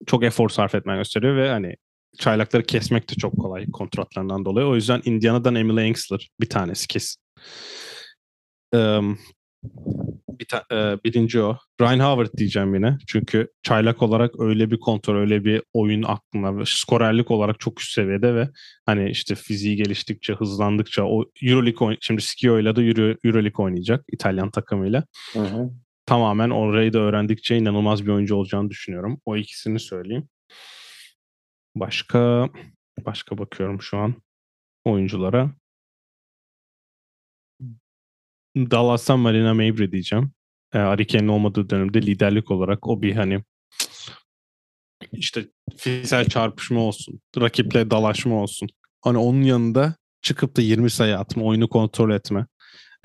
S2: çok efor sarf etmen gösteriyor ve hani çaylakları kesmek de çok kolay kontratlarından dolayı. O yüzden Indiana'dan Emily Engstler bir tanesi kesin. Ee, bir ta- e, birinci o. Ryan Howard diyeceğim yine. Çünkü çaylak olarak öyle bir kontrol, öyle bir oyun aklına, ve skorerlik olarak çok üst seviyede ve hani işte fiziği geliştikçe, hızlandıkça o Euroleague oyn- şimdi Skio ile de Euro- Euroleague oynayacak İtalyan takımıyla. Tamamen orayı da öğrendikçe inanılmaz bir oyuncu olacağını düşünüyorum. O ikisini söyleyeyim. Başka başka bakıyorum şu an oyunculara. Dallas'tan Marina Mabrey diyeceğim. E, Arike'nin olmadığı dönemde liderlik olarak o bir hani işte fiziksel çarpışma olsun, rakiple dalaşma olsun. Hani onun yanında çıkıp da 20 sayı atma, oyunu kontrol etme,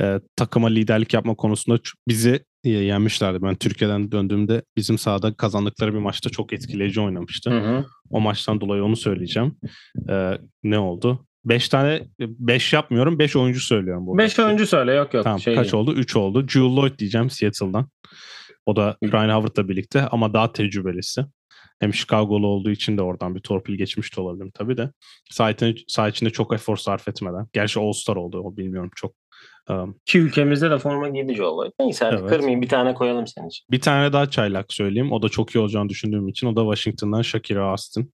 S2: e, takıma liderlik yapma konusunda bizi e, yenmişlerdi. Ben Türkiye'den döndüğümde bizim sahada kazandıkları bir maçta çok etkileyici oynamıştı.
S1: Hı hı.
S2: O maçtan dolayı onu söyleyeceğim. Ee, ne oldu? 5 tane 5 yapmıyorum. 5 oyuncu söylüyorum bu.
S1: Beş oyuncu söyle yok yok.
S2: Tamam
S1: şey
S2: kaç
S1: değil.
S2: oldu? 3 oldu. Jewel Lloyd diyeceğim Seattle'dan. O da. Ryan Howard'la birlikte ama daha tecrübelisi. Hem Chicago'lu olduğu için de oradan bir torpil geçmiş de olabilirim tabii de. Saha içinde, saha içinde çok efor sarf etmeden. Gerçi All-Star oldu o bilmiyorum çok. Um,
S1: Ki ülkemizde de forma giydi Joe Lloyd. Neyse hadi
S2: Evet.
S1: kırmayayım bir tane koyalım senin için.
S2: bir tane daha çaylak söyleyeyim. O da çok iyi olacağını düşündüğüm için. O da Washington'dan Shakira Austin.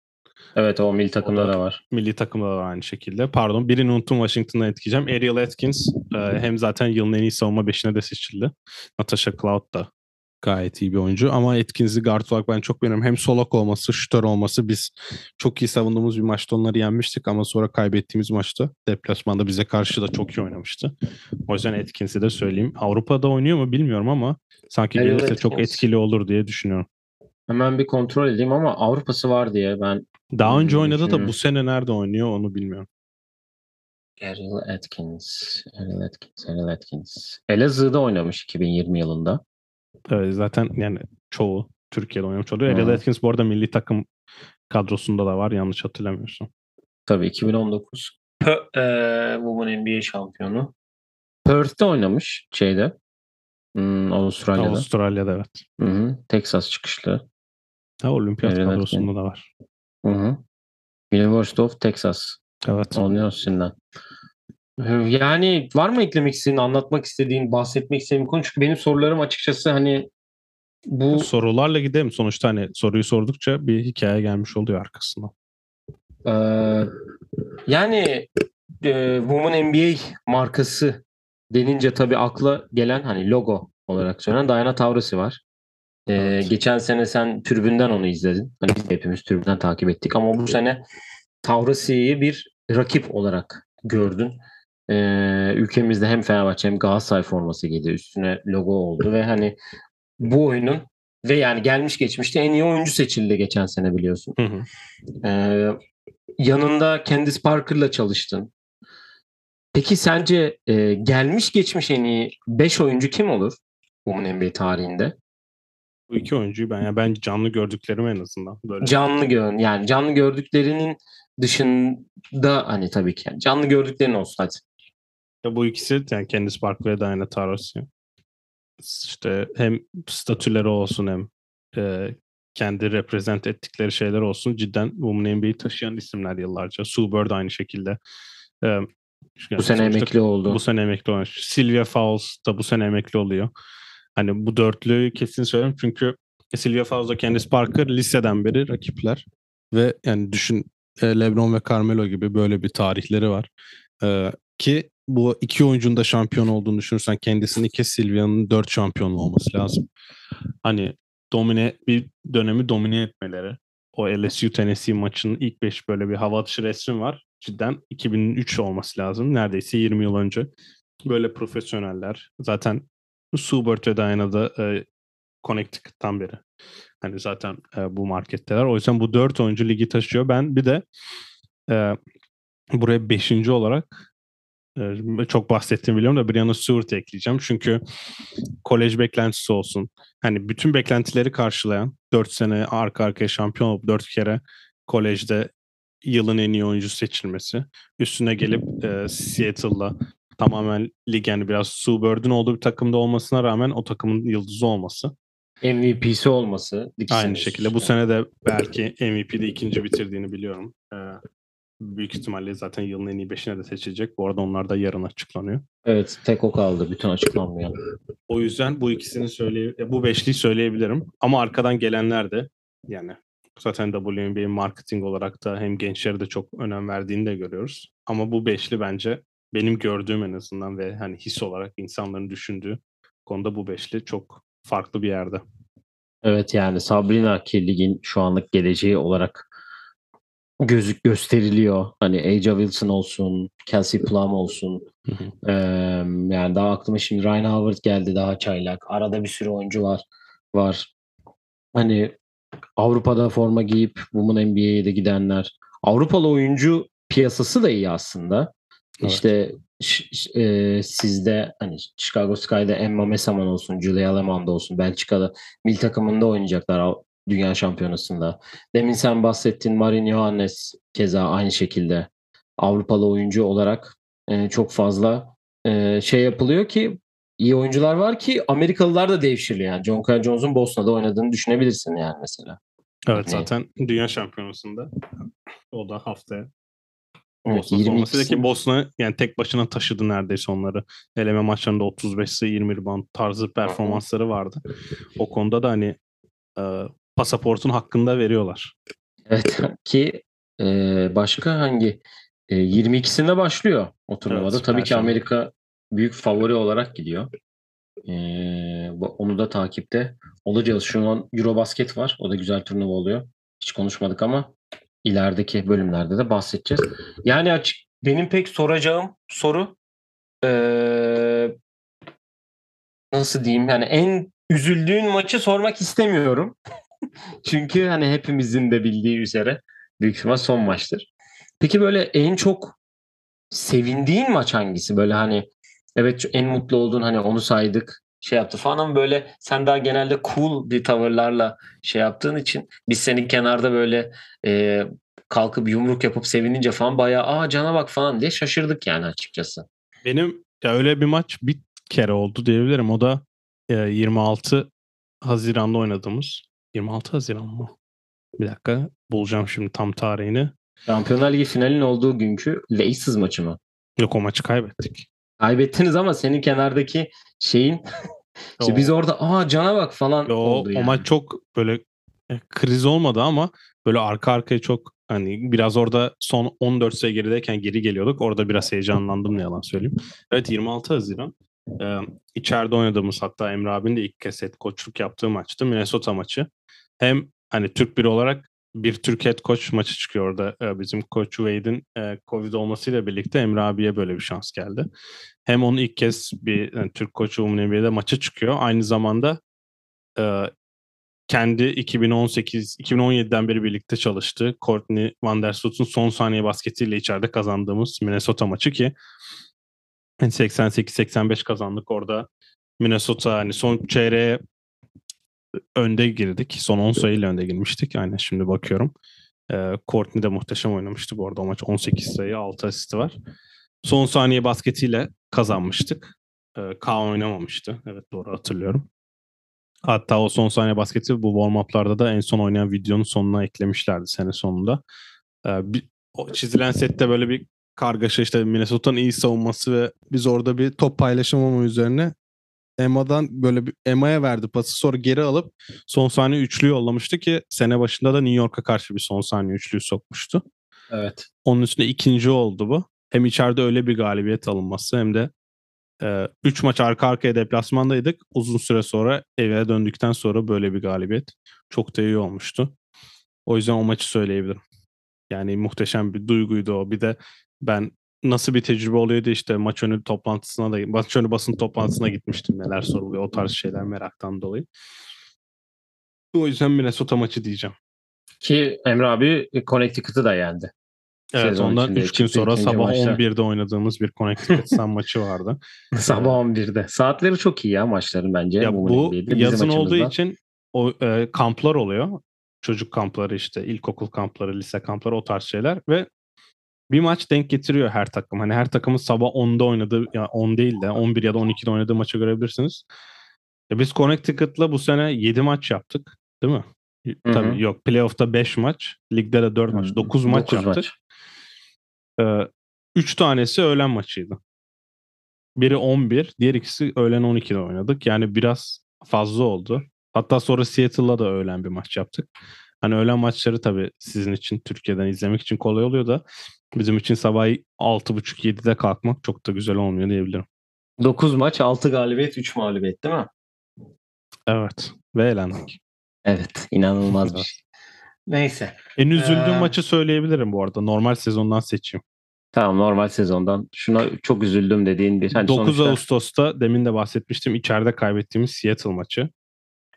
S1: Evet o milli takımda
S2: O da-
S1: da var.
S2: Milli takımda da aynı şekilde. Pardon birini unuttum Washington'dan etkileyeceğim. Ariel Atkins e, hem zaten yılın en iyi savunma beşine de seçildi. Natasha Cloud da gayet iyi bir oyuncu. Ama Atkins'i guard olarak ben çok beğeniyorum. Hem solak olması, şütör olması. Biz çok iyi savunduğumuz bir maçta onları yenmiştik ama sonra kaybettiğimiz maçta deplasmanda bize karşı da çok iyi oynamıştı. O yüzden Atkins'i de söyleyeyim. Avrupa'da oynuyor mu bilmiyorum ama sanki
S1: Ariel
S2: gelirse çok etkili olur diye düşünüyorum.
S1: Hemen bir kontrol edeyim ama Avrupa'sı var diye ben
S2: Daha önce oynadı da bu sene nerede oynuyor onu bilmiyorum.
S1: Ariel Atkins, Ariel Atkins, Ariel Atkins. Elazığ'da oynamış 2020 yılında.
S2: Evet, zaten yani çoğu Türkiye'de oynamış oluyor. Ariel Atkins bu arada milli takım kadrosunda da var yanlış hatırlamıyorsam.
S1: Tabii 2019 P- eee Women NBA şampiyonu. Perth'te oynamış şeyde. Hmm, Avustralya'da.
S2: Avustralya'da evet.
S1: Hı hı. Texas çıkışlı.
S2: Ha, olimpiyat
S1: Ariel
S2: kadrosunda da var.
S1: Hı hı. University of Texas.
S2: Evet.
S1: Üstünden. Yani var mı eklemek istediğin, anlatmak istediğin, bahsetmek istediğin konu? Çünkü benim sorularım açıkçası hani bu
S2: Sorularla gidelim. Sonuçta hani soruyu sordukça bir hikaye gelmiş oluyor arkasından.
S1: Ee, yani e, Women NBA markası denince tabii akla gelen hani logo olarak söylenen Diana Taurasi var. Ee,
S2: Evet.
S1: Geçen sene sen tribünden onu izledin. Hani biz de hepimiz tribünden takip ettik ama bu sene Taurasi'yi bir rakip olarak gördün. Ee, ülkemizde hem Fenerbahçe hem Galatasaray forması giydi. Üstüne logo oldu ve hani bu oyunun ve yani gelmiş geçmişte en iyi oyuncu seçildi geçen sene biliyorsun.
S2: Hı hı.
S1: Ee, yanında Candice Parker'la çalıştın. Peki sence e, gelmiş geçmiş en iyi 5 oyuncu kim olur Women NBA tarihinde?
S2: Bu iki oyuncuyu ben yani ben canlı gördüklerim en azından böyle.
S1: Canlı gör yani canlı gördüklerinin dışında hani tabii ki yani canlı gördüklerin olsun hadi.
S2: Ya bu ikisi yani Candice Parker ve Diana Taurasi. İşte hem statüleri olsun hem e, kendi reprezent ettikleri şeyler olsun. Cidden Women NBA'yi taşıyan isimler yıllarca. Sue Bird aynı şekilde. E, yani
S1: Bu sene emekli oldu.
S2: Bu sene emekli olmuş. Sylvia Fowles da bu sene emekli oluyor. Hani bu dörtlüyü kesin söylüyorum çünkü Sylvia Fowles'la Candice Parker liseden beri rakipler. Ve yani düşün e, LeBron ve Carmelo gibi böyle bir tarihleri var. E, ki bu iki oyuncunun da şampiyon olduğunu düşünürsen kendisinin iki Silvia'nın dört şampiyonlu olması lazım. Hani domine bir dönemi domine etmeleri. O LSU Tennessee maçının ilk beş böyle bir hava atışı resmi var. Cidden 2003 olması lazım. Neredeyse 20 yıl önce. Böyle profesyoneller. Zaten Subert ve Diana da e, Connecticut'tan beri. Hani zaten e, bu marketteler. O yüzden bu dört oyuncu ligi taşıyor. Ben bir de e, buraya beşinci olarak e, çok bahsettiğimi biliyorum da Brianna Stewart'ı ekleyeceğim. Çünkü kolej beklentisi olsun. Hani bütün beklentileri karşılayan dört sene arka arkaya şampiyon olup dört kere kolejde yılın en iyi oyuncusu seçilmesi. Üstüne gelip e, Seattle'la tamamen lig yani biraz Sue Bird'ün olduğu bir takımda olmasına rağmen o takımın yıldızı olması.
S1: MVP'si olması.
S2: Aynı şekilde. Bu sene de belki MVP'de ikinci bitirdiğini biliyorum. Ee, büyük ihtimalle zaten yılın en iyi beşine de seçilecek. Bu arada onlar da yarın açıklanıyor.
S1: Evet tek o kaldı. Bütün açıklanmıyor.
S2: O yüzden bu ikisini söyleye bu beşliyi söyleyebilirim. Ama arkadan gelenler de yani zaten WNBA marketing olarak da hem gençlere de çok önem verdiğini de görüyoruz. Ama bu beşli bence benim gördüğüm en azından ve hani his olarak insanların düşündüğü konuda bu beşli çok farklı bir yerde.
S1: Evet yani Sabrina ki ligin şu anlık geleceği olarak gözük gösteriliyor. Hani Aja Wilson olsun, Kelsey Plum olsun. Ee, yani daha aklıma şimdi Ryan Howard geldi daha çaylak. Arada bir sürü oyuncu var. Var. Hani Avrupa'da forma giyip Women NBA'ye de gidenler. Avrupalı oyuncu piyasası da iyi aslında. Evet. İşte e, sizde hani Chicago Sky'da Emma Mesaman olsun, Julia Lemond olsun, Belçika'da mil takımında oynayacaklar Dünya Şampiyonası'nda. Demin sen bahsettin Marin Johannes keza aynı şekilde Avrupalı oyuncu olarak e, çok fazla e, şey yapılıyor ki iyi oyuncular var ki Amerikalılar da devşiriliyor. Yani John Kyle Jones'un Boston'da oynadığını düşünebilirsin yani mesela.
S2: Evet yani. zaten Dünya Şampiyonası'nda o da haftaya Evet, Bosna 22'si... ki Bosna yani tek başına taşıdı neredeyse onları. Eleme maçlarında 35 sayı 20 rebound tarzı performansları vardı. O konuda da hani e, pasaportun hakkında veriyorlar.
S1: Evet ki e, başka hangi e, 22'sinde başlıyor o turnuvada. Evet, Tabii ki Amerika büyük favori olarak gidiyor. E, onu da takipte olacağız. Şu an Eurobasket var. O da güzel turnuva oluyor. Hiç konuşmadık ama ilerideki bölümlerde de bahsedeceğiz. Yani açık benim pek soracağım soru ee, nasıl diyeyim yani en üzüldüğün maçı sormak istemiyorum. Çünkü hani hepimizin de bildiği üzere büyük ihtimal son maçtır. Peki böyle en çok sevindiğin maç hangisi? Böyle hani evet en mutlu olduğun hani onu saydık şey yaptı falan ama böyle sen daha genelde cool bir tavırlarla şey yaptığın için biz senin kenarda böyle e, kalkıp yumruk yapıp sevinince falan bayağı aa cana bak falan diye şaşırdık yani açıkçası.
S2: Benim ya öyle bir maç bir kere oldu diyebilirim. O da e, 26 Haziran'da oynadığımız 26 Haziran mı? Bir dakika bulacağım şimdi tam tarihini.
S1: Şampiyonlar Ligi finalin olduğu günkü Laces maçı mı?
S2: Yok o maçı kaybettik.
S1: Kaybettiniz ama senin kenardaki şeyin işte biz orada aa cana bak falan
S2: o,
S1: oldu
S2: yani. O maç çok böyle e, kriz olmadı ama böyle arka arkaya çok hani biraz orada son 14 sayı gerideyken geri geliyorduk. Orada biraz heyecanlandım ne yalan söyleyeyim. Evet 26 Haziran. Ee, içeride oynadığımız hatta Emre abinin de ilk kez head koçluk yaptığı maçtı. Minnesota maçı. Hem hani Türk biri olarak bir Türk head coach maçı çıkıyor orada. Ee, bizim Coach Wade'in e, Covid olmasıyla birlikte Emre abiye böyle bir şans geldi. Hem onu ilk kez bir yani Türk koçu NBA'de maça çıkıyor. Aynı zamanda e, kendi 2018 2017'den beri birlikte çalıştığı Courtney Van der Sloot'un son saniye basketiyle içeride kazandığımız Minnesota maçı ki 88-85 kazandık orada. Minnesota hani son çeyreğe önde girdik. Son 10 sayıyla önde girmiştik. Aynen şimdi bakıyorum. E, Courtney de muhteşem oynamıştı bu arada. O maç 18 sayı 6 asisti var. Son saniye basketiyle kazanmıştık. E, K oynamamıştı. Evet doğru hatırlıyorum. Hatta o son saniye basketi bu warm-up'larda da en son oynayan videonun sonuna eklemişlerdi sene sonunda. Ee, bir, o çizilen sette böyle bir kargaşa işte Minnesota'nın iyi savunması ve biz orada bir top paylaşamama üzerine Emma'dan böyle bir Emma'ya verdi pası sonra geri alıp son saniye üçlü yollamıştı ki sene başında da New York'a karşı bir son saniye üçlüyü sokmuştu.
S1: Evet.
S2: Onun üstünde ikinci oldu bu. hem içeride öyle bir galibiyet alınması hem de 3 e, maç arka arkaya deplasmandaydık. Uzun süre sonra eve döndükten sonra böyle bir galibiyet çok da iyi olmuştu. O yüzden o maçı söyleyebilirim. Yani muhteşem bir duyguydu o. Bir de ben nasıl bir tecrübe oluyordu işte maç önü toplantısına da maç önü basın toplantısına gitmiştim neler soruluyor o tarz şeyler meraktan dolayı. O yüzden Minnesota maçı diyeceğim.
S1: Ki Emre abi Connecticut'ı da yendi.
S2: Evet Sezon ondan 3 gün sonra sabah maçta. 11'de oynadığımız bir Connecticut Sun maçı vardı.
S1: sabah 11'de. Saatleri çok iyi ya maçların bence.
S2: Ya bu yazın olduğu için o e, kamplar oluyor. Çocuk kampları işte ilkokul kampları, lise kampları o tarz şeyler ve bir maç denk getiriyor her takım. Hani her takımın sabah 10'da oynadığı, ya yani 10 değil de 11 ya da 12'de oynadığı maçı görebilirsiniz. Ya biz Connecticut'la bu sene 7 maç yaptık. Değil mi? Hı-hı. Tabii yok. Playoff'ta 5 maç. Ligde de 4 Hı-hı. maç. 9 maç yaptık. Maç. Ee, 3 tanesi öğlen maçıydı. Biri 11, diğer ikisi öğlen 12'de oynadık. Yani biraz fazla oldu. Hatta sonra Seattle'la da öğlen bir maç yaptık. Hani öğlen maçları tabii sizin için Türkiye'den izlemek için kolay oluyor da bizim için sabah 6.30-7'de kalkmak çok da güzel olmuyor diyebilirim.
S1: 9 maç, 6 galibiyet, 3 mağlubiyet değil mi?
S2: Evet. Ve eğlendik.
S1: Evet. inanılmaz bir şey. Neyse.
S2: En üzüldüğüm ee... maçı söyleyebilirim bu arada. Normal sezondan seçeyim.
S1: Tamam normal sezondan. Şuna çok üzüldüm dediğin bir.
S2: Hani 9 sonuçta... Ağustos'ta demin de bahsetmiştim. içeride kaybettiğimiz Seattle maçı.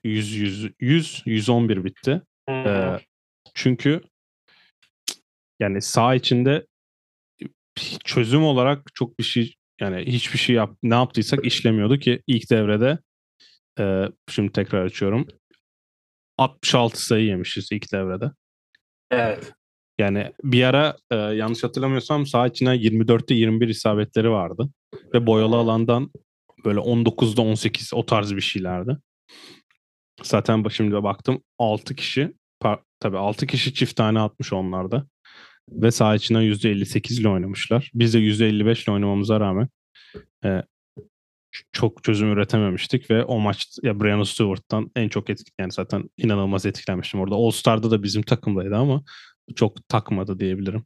S2: 100 100 100 111 bitti. Hmm. Ee, çünkü yani sağ içinde çözüm olarak çok bir şey yani hiçbir şey yap ne yaptıysak işlemiyordu ki ilk devrede e, şimdi tekrar açıyorum 66 sayı yemişiz ilk devrede.
S1: Evet.
S2: Yani bir ara e, yanlış hatırlamıyorsam sağ içine 24'te 21 isabetleri vardı. Ve boyalı alandan böyle 19'da 18 o tarz bir şeylerdi. Zaten şimdi baktım 6 kişi tabii 6 kişi çift tane atmış onlarda. Ve sağ içinden %58 ile oynamışlar. Biz de %55 ile oynamamıza rağmen e, çok çözüm üretememiştik ve o maç ya Brian Stewart'tan en çok etki yani zaten inanılmaz etkilenmiştim orada. All Star'da da bizim takımdaydı ama çok takmadı diyebilirim.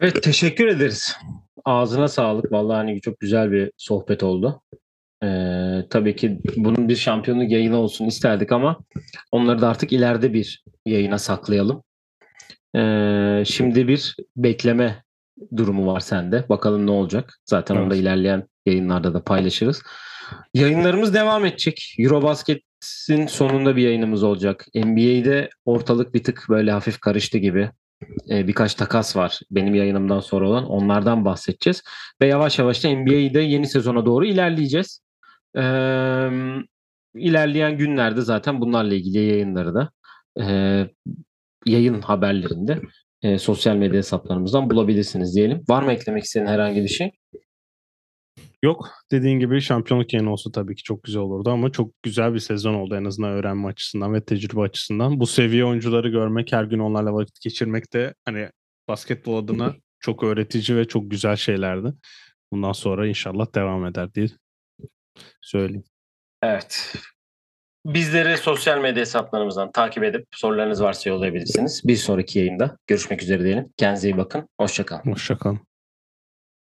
S1: Evet teşekkür ederiz. Ağzına sağlık. Vallahi hani çok güzel bir sohbet oldu. Ee, tabii ki bunun bir şampiyonluk yayını olsun isterdik ama onları da artık ileride bir yayına saklayalım. Ee, şimdi bir bekleme durumu var sende. Bakalım ne olacak. Zaten evet. onda ilerleyen yayınlarda da paylaşırız. Yayınlarımız devam edecek. Eurobasket'in sonunda bir yayınımız olacak. NBA'de ortalık bir tık böyle hafif karıştı gibi. Ee, birkaç takas var benim yayınımdan sonra olan. Onlardan bahsedeceğiz. Ve yavaş yavaş da NBA'de yeni sezona doğru ilerleyeceğiz. Ee, ilerleyen günlerde zaten bunlarla ilgili yayınları da e, yayın haberlerinde e, sosyal medya hesaplarımızdan bulabilirsiniz diyelim. Var mı eklemek istediğin herhangi bir şey?
S2: Yok. Dediğin gibi şampiyonluk yeni olsa tabii ki çok güzel olurdu ama çok güzel bir sezon oldu en azından öğrenme açısından ve tecrübe açısından. Bu seviye oyuncuları görmek, her gün onlarla vakit geçirmek de hani basketbol adına çok öğretici ve çok güzel şeylerdi. Bundan sonra inşallah devam eder diye söyleyeyim.
S1: Evet. Bizleri sosyal medya hesaplarımızdan takip edip sorularınız varsa yollayabilirsiniz. Bir sonraki yayında görüşmek üzere diyelim. Kendinize iyi bakın. Hoşçakalın.
S2: Hoşçakalın.